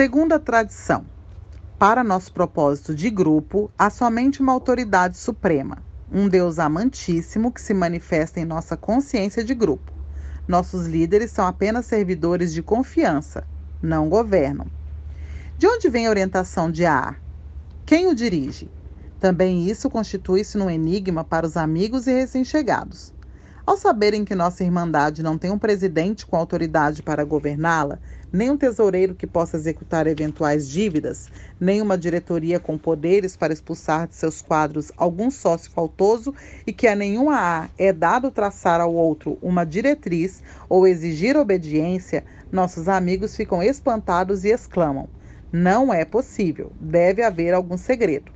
Segunda tradição. Para nosso propósito de grupo, há somente uma autoridade suprema, um Deus amantíssimo que se manifesta em nossa consciência de grupo. Nossos líderes são apenas servidores de confiança, não governam. De onde vem a orientação de AA? Quem o dirige? Também isso constitui-se num enigma para os amigos e recém-chegados. Ao saberem que nossa Irmandade não tem um presidente com autoridade para governá-la, nem um tesoureiro que possa executar eventuais dívidas, nem uma diretoria com poderes para expulsar de seus quadros algum sócio faltoso e que a nenhuma A é dado traçar ao outro uma diretriz ou exigir obediência, nossos amigos ficam espantados e exclamam: Não é possível, deve haver algum segredo.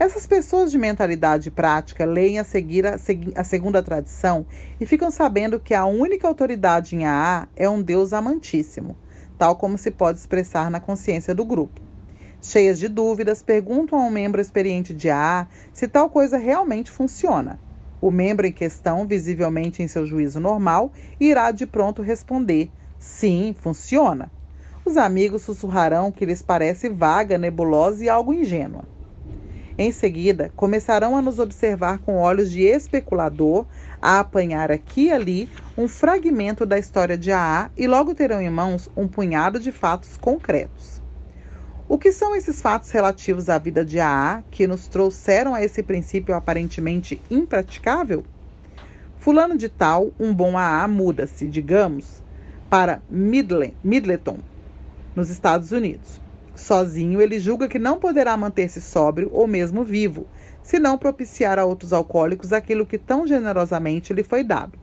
Essas pessoas de mentalidade prática leem a seguir a, a, segunda tradição e ficam sabendo que a única autoridade em AA é um Deus amantíssimo, tal como se pode expressar na consciência do grupo. Cheias de dúvidas, perguntam a um membro experiente de AA se tal coisa realmente funciona. O membro em questão, visivelmente em seu juízo normal, irá de pronto responder: sim, funciona. Os amigos sussurrarão que lhes parece vaga, nebulosa e algo ingênua. Em seguida, começarão a nos observar com olhos de especulador, a apanhar aqui e ali um fragmento da história de AA e logo terão em mãos um punhado de fatos concretos. O que são esses fatos relativos à vida de AA que nos trouxeram a esse princípio aparentemente impraticável? Fulano de tal, um bom AA muda-se, digamos, para Midleton, nos Estados Unidos. Sozinho, ele julga que não poderá manter-se sóbrio ou mesmo vivo, se não propiciar a outros alcoólicos aquilo que tão generosamente lhe foi dado.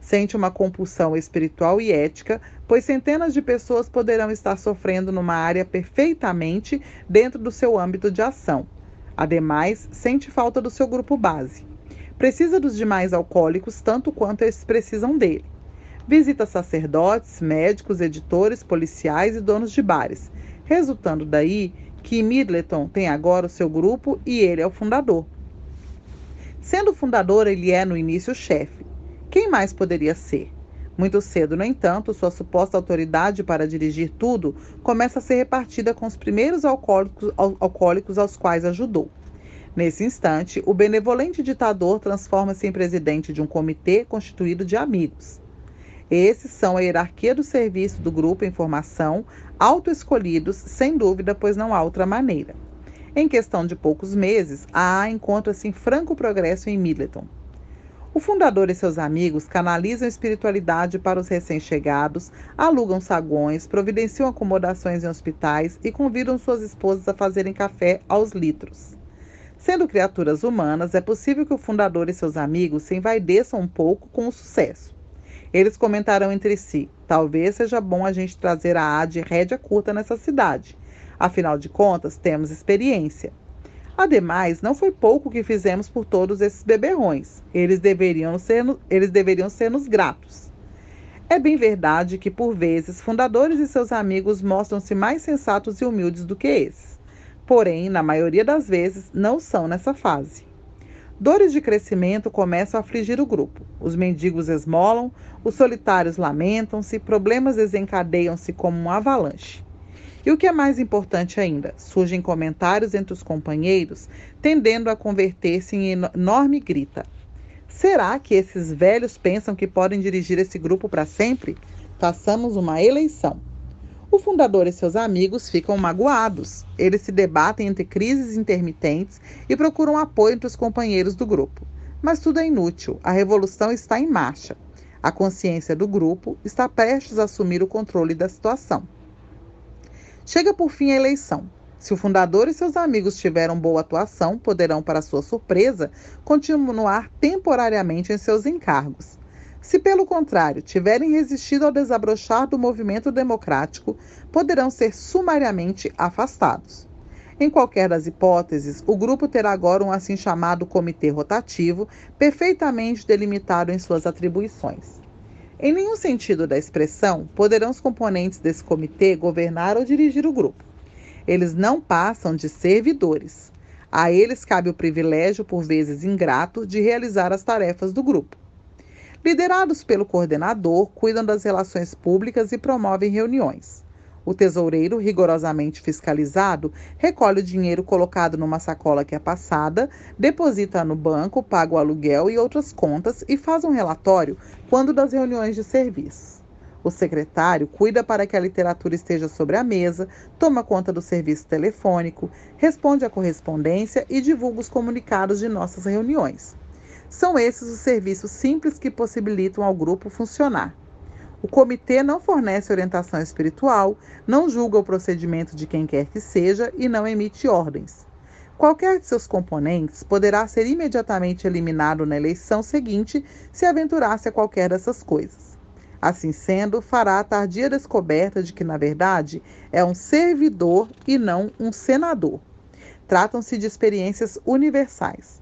Sente uma compulsão espiritual e ética, pois centenas de pessoas poderão estar sofrendo numa área perfeitamente dentro do seu âmbito de ação. Ademais, sente falta do seu grupo base. Precisa dos demais alcoólicos tanto quanto eles precisam dele. Visita sacerdotes, médicos, editores, policiais e donos de bares resultando daí que Middleton tem agora o seu grupo e ele é o fundador. Sendo fundador, ele é no início chefe. Quem mais poderia ser? Muito cedo, no entanto, sua suposta autoridade para dirigir tudo começa a ser repartida com os primeiros alcoólicos, alcoólicos aos quais ajudou. Nesse instante, o benevolente ditador transforma-se em presidente de um comitê constituído de amigos. Esses são a hierarquia do serviço do grupo em formação, autoescolhidos, sem dúvida, pois não há outra maneira. Em questão de poucos meses, a A encontra-se em franco progresso em Middleton. O fundador e seus amigos canalizam espiritualidade para os recém-chegados, alugam sagões, providenciam acomodações em hospitais e convidam suas esposas a fazerem café aos litros. Sendo criaturas humanas, é possível que o fundador e seus amigos se envaideçam um pouco com o sucesso. Eles comentaram entre si: talvez seja bom a gente trazer a A de rédea curta nessa cidade. Afinal de contas, temos experiência. Ademais, não foi pouco que fizemos por todos esses beberrões. Eles deveriam ser, eles deveriam ser nos gratos. É bem verdade que, por vezes, fundadores e seus amigos mostram-se mais sensatos e humildes do que esses. Porém, na maioria das vezes, não são nessa fase. Dores de crescimento começam a afligir o grupo. Os mendigos esmolam, os solitários lamentam-se, problemas desencadeiam-se como um avalanche. E o que é mais importante ainda, surgem comentários entre os companheiros, tendendo a converter-se em enorme grita. Será que esses velhos pensam que podem dirigir esse grupo para sempre? Façamos uma eleição. O fundador e seus amigos ficam magoados. Eles se debatem entre crises intermitentes e procuram apoio entre os companheiros do grupo. Mas tudo é inútil. A revolução está em marcha. A consciência do grupo está prestes a assumir o controle da situação. Chega por fim a eleição. Se o fundador e seus amigos tiveram boa atuação, poderão, para sua surpresa, continuar temporariamente em seus encargos. Se, pelo contrário, tiverem resistido ao desabrochar do movimento democrático, poderão ser sumariamente afastados. Em qualquer das hipóteses, o grupo terá agora um assim chamado comitê rotativo, perfeitamente delimitado em suas atribuições. Em nenhum sentido da expressão poderão os componentes desse comitê governar ou dirigir o grupo. Eles não passam de servidores. A eles cabe o privilégio, por vezes ingrato, de realizar as tarefas do grupo. Liderados pelo coordenador, cuidam das relações públicas e promovem reuniões. O tesoureiro, rigorosamente fiscalizado, recolhe o dinheiro colocado numa sacola que é passada, deposita no banco, paga o aluguel e outras contas e faz um relatório quando das reuniões de serviço. O secretário cuida para que a literatura esteja sobre a mesa, toma conta do serviço telefônico, responde à correspondência e divulga os comunicados de nossas reuniões. São esses os serviços simples que possibilitam ao grupo funcionar. O comitê não fornece orientação espiritual, não julga o procedimento de quem quer que seja e não emite ordens. Qualquer de seus componentes poderá ser imediatamente eliminado na eleição seguinte se aventurasse a qualquer dessas coisas. Assim sendo, fará a tardia descoberta de que, na verdade, é um servidor e não um senador. Tratam-se de experiências universais.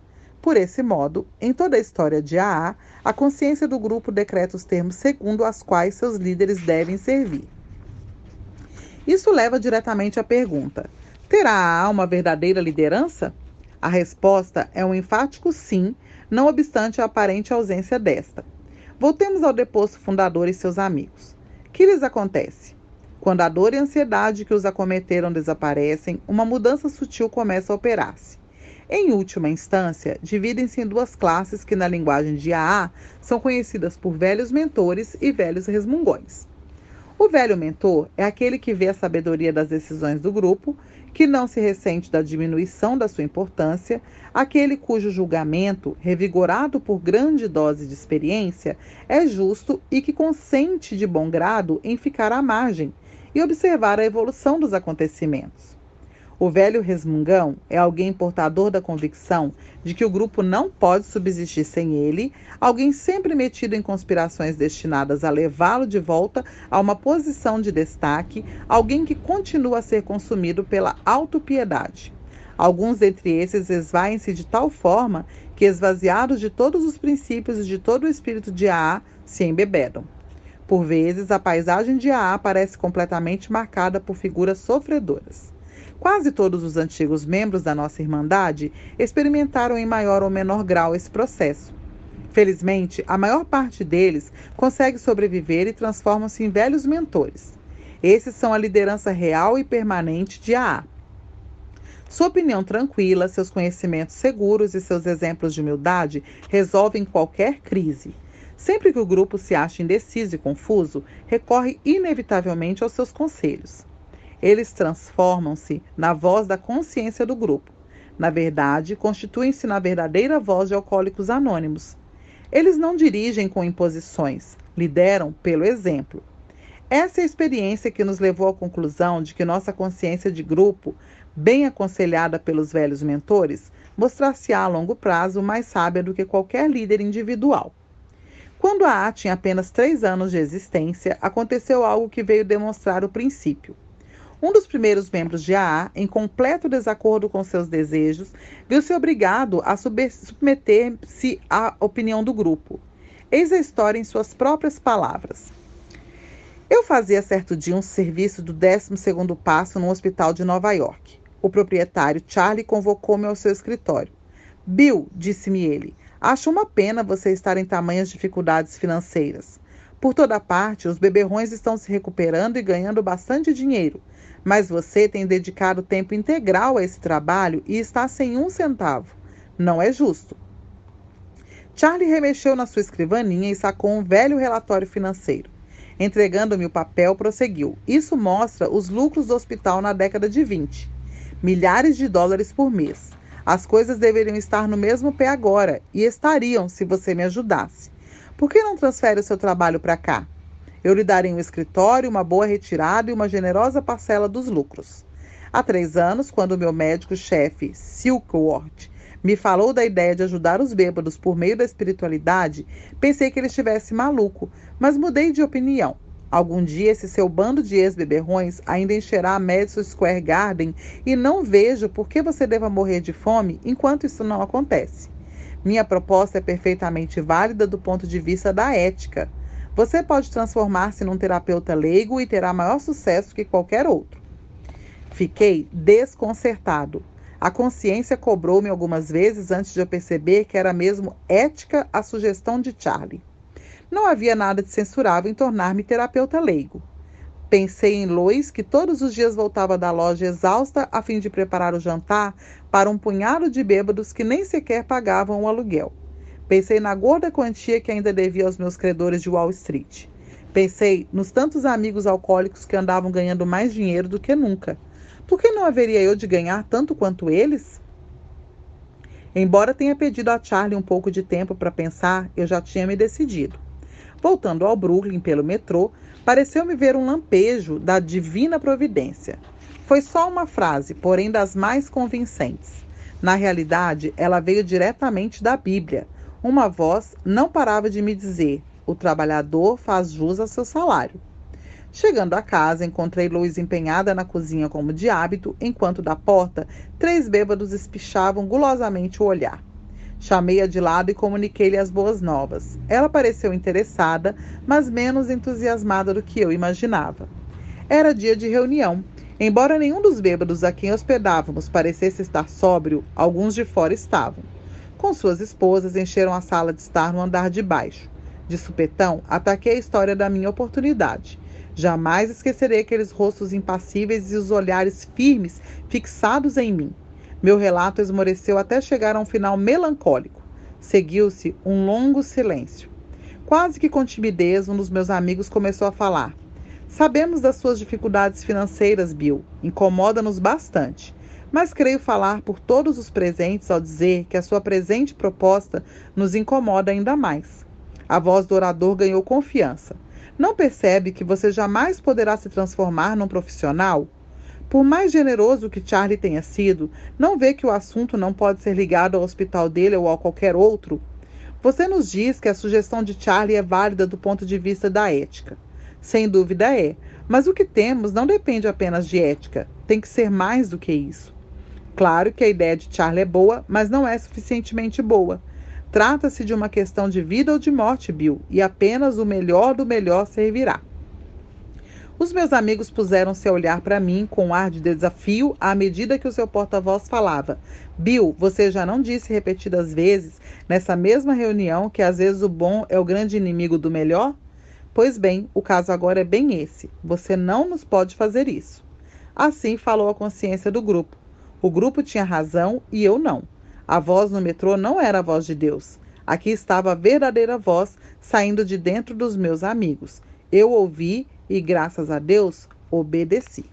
Por esse modo, em toda a história de AA, a consciência do grupo decreta os termos segundo os quais seus líderes devem servir. Isso leva diretamente à pergunta: terá a AA uma verdadeira liderança? A resposta é um enfático sim, não obstante a aparente ausência desta. Voltemos ao deposto fundador e seus amigos. Que lhes acontece? Quando a dor e a ansiedade que os acometeram desaparecem, uma mudança sutil começa a operar-se. Em última instância, dividem-se em duas classes que, na linguagem de AA, são conhecidas por velhos mentores e velhos resmungões. O velho mentor é aquele que vê a sabedoria das decisões do grupo, que não se ressente da diminuição da sua importância, aquele cujo julgamento, revigorado por grande dose de experiência, é justo e que consente de bom grado em ficar à margem e observar a evolução dos acontecimentos. O velho resmungão é alguém portador da convicção de que o grupo não pode subsistir sem ele, alguém sempre metido em conspirações destinadas a levá-lo de volta a uma posição de destaque, alguém que continua a ser consumido pela autopiedade. Alguns dentre esses esvaem-se de tal forma que, esvaziados de todos os princípios e de todo o espírito de AA, se embebedam. Por vezes, a paisagem de AA parece completamente marcada por figuras sofredoras. Quase todos os antigos membros da nossa Irmandade experimentaram em maior ou menor grau esse processo. Felizmente, a maior parte deles consegue sobreviver e transformam-se em velhos mentores. Esses são a liderança real e permanente de AA. Sua opinião tranquila, seus conhecimentos seguros e seus exemplos de humildade resolvem qualquer crise. Sempre que o grupo se acha indeciso e confuso, recorre inevitavelmente aos seus conselhos. Eles transformam-se na voz da consciência do grupo. Na verdade, constituem-se na verdadeira voz de alcoólicos anônimos. Eles não dirigem com imposições, lideram pelo exemplo. Essa é a experiência que nos levou à conclusão de que nossa consciência de grupo, bem aconselhada pelos velhos mentores, mostrar-se-á a longo prazo mais sábia do que qualquer líder individual. Quando a A tinha apenas três anos de existência, aconteceu algo que veio demonstrar o princípio. Um dos primeiros membros de AA, em completo desacordo com seus desejos, viu-se obrigado a submeter-se à opinião do grupo. Eis a história em suas próprias palavras. Eu fazia certo dia um serviço do 12º passo no hospital de Nova York. O proprietário Charlie convocou-me ao seu escritório. Bill, disse-me ele, acho uma pena você estar em tamanhas dificuldades financeiras. Por toda parte, os beberrões estão se recuperando e ganhando bastante dinheiro mas você tem dedicado tempo integral a esse trabalho e está sem um centavo. Não é justo. Charlie remexeu na sua escrivaninha e sacou um velho relatório financeiro. Entregando-me o papel, prosseguiu. Isso mostra os lucros do hospital na década de 20. Milhares de dólares por mês. As coisas deveriam estar no mesmo pé agora, e estariam se você me ajudasse. Por que não transfere o seu trabalho para cá? Eu lhe darei um escritório, uma boa retirada e uma generosa parcela dos lucros. Há três anos, quando meu médico-chefe, Silkworth, me falou da ideia de ajudar os bêbados por meio da espiritualidade, pensei que ele estivesse maluco, mas mudei de opinião. Algum dia esse seu bando de ex-beberrões ainda encherá a Madison Square Garden e não vejo por que você deva morrer de fome enquanto isso não acontece. Minha proposta é perfeitamente válida do ponto de vista da ética. Você pode transformar-se num terapeuta leigo e terá maior sucesso que qualquer outro. Fiquei desconcertado. A consciência cobrou-me algumas vezes antes de eu perceber que era mesmo ética a sugestão de Charlie. Não havia nada de censurável em tornar-me terapeuta leigo. Pensei em Lois, que todos os dias voltava da loja exausta a fim de preparar o jantar para um punhado de bêbados que nem sequer pagavam o aluguel. Pensei na gorda quantia que ainda devia aos meus credores de Wall Street. Pensei nos tantos amigos alcoólicos que andavam ganhando mais dinheiro do que nunca. Por que não haveria eu de ganhar tanto quanto eles? Embora tenha pedido a Charlie um pouco de tempo para pensar, eu já tinha me decidido. Voltando ao Brooklyn pelo metrô, pareceu-me ver um lampejo da divina providência. Foi só uma frase, porém das mais convincentes. Na realidade, ela veio diretamente da Bíblia. Uma voz não parava de me dizer: o trabalhador faz jus a seu salário. Chegando a casa, encontrei Luiz empenhada na cozinha como de hábito, enquanto da porta três bêbados espichavam gulosamente o olhar. Chamei-a de lado e comuniquei-lhe as boas novas. Ela pareceu interessada, mas menos entusiasmada do que eu imaginava. Era dia de reunião. Embora nenhum dos bêbados a quem hospedávamos parecesse estar sóbrio, alguns de fora estavam. Com suas esposas, encheram a sala de estar no andar de baixo. De supetão, ataquei a história da minha oportunidade. Jamais esquecerei aqueles rostos impassíveis e os olhares firmes fixados em mim. Meu relato esmoreceu até chegar a um final melancólico. Seguiu-se um longo silêncio. Quase que com timidez, um dos meus amigos começou a falar. Sabemos das suas dificuldades financeiras, Bill. Incomoda-nos bastante. Mas creio falar por todos os presentes ao dizer que a sua presente proposta nos incomoda ainda mais. A voz do orador ganhou confiança. Não percebe que você jamais poderá se transformar num profissional? Por mais generoso que Charlie tenha sido, não vê que o assunto não pode ser ligado ao hospital dele ou a qualquer outro? Você nos diz que a sugestão de Charlie é válida do ponto de vista da ética. Sem dúvida é, mas o que temos não depende apenas de ética, tem que ser mais do que isso. Claro que a ideia de Charlie é boa, mas não é suficientemente boa. Trata-se de uma questão de vida ou de morte, Bill, e apenas o melhor do melhor servirá. Os meus amigos puseram-se a olhar para mim com um ar de desafio à medida que o seu porta-voz falava. Bill, você já não disse repetidas vezes nessa mesma reunião que às vezes o bom é o grande inimigo do melhor? Pois bem, o caso agora é bem esse. Você não nos pode fazer isso. Assim falou a consciência do grupo. O grupo tinha razão e eu não. A voz no metrô não era a voz de Deus. Aqui estava a verdadeira voz saindo de dentro dos meus amigos. Eu ouvi e, graças a Deus, obedeci.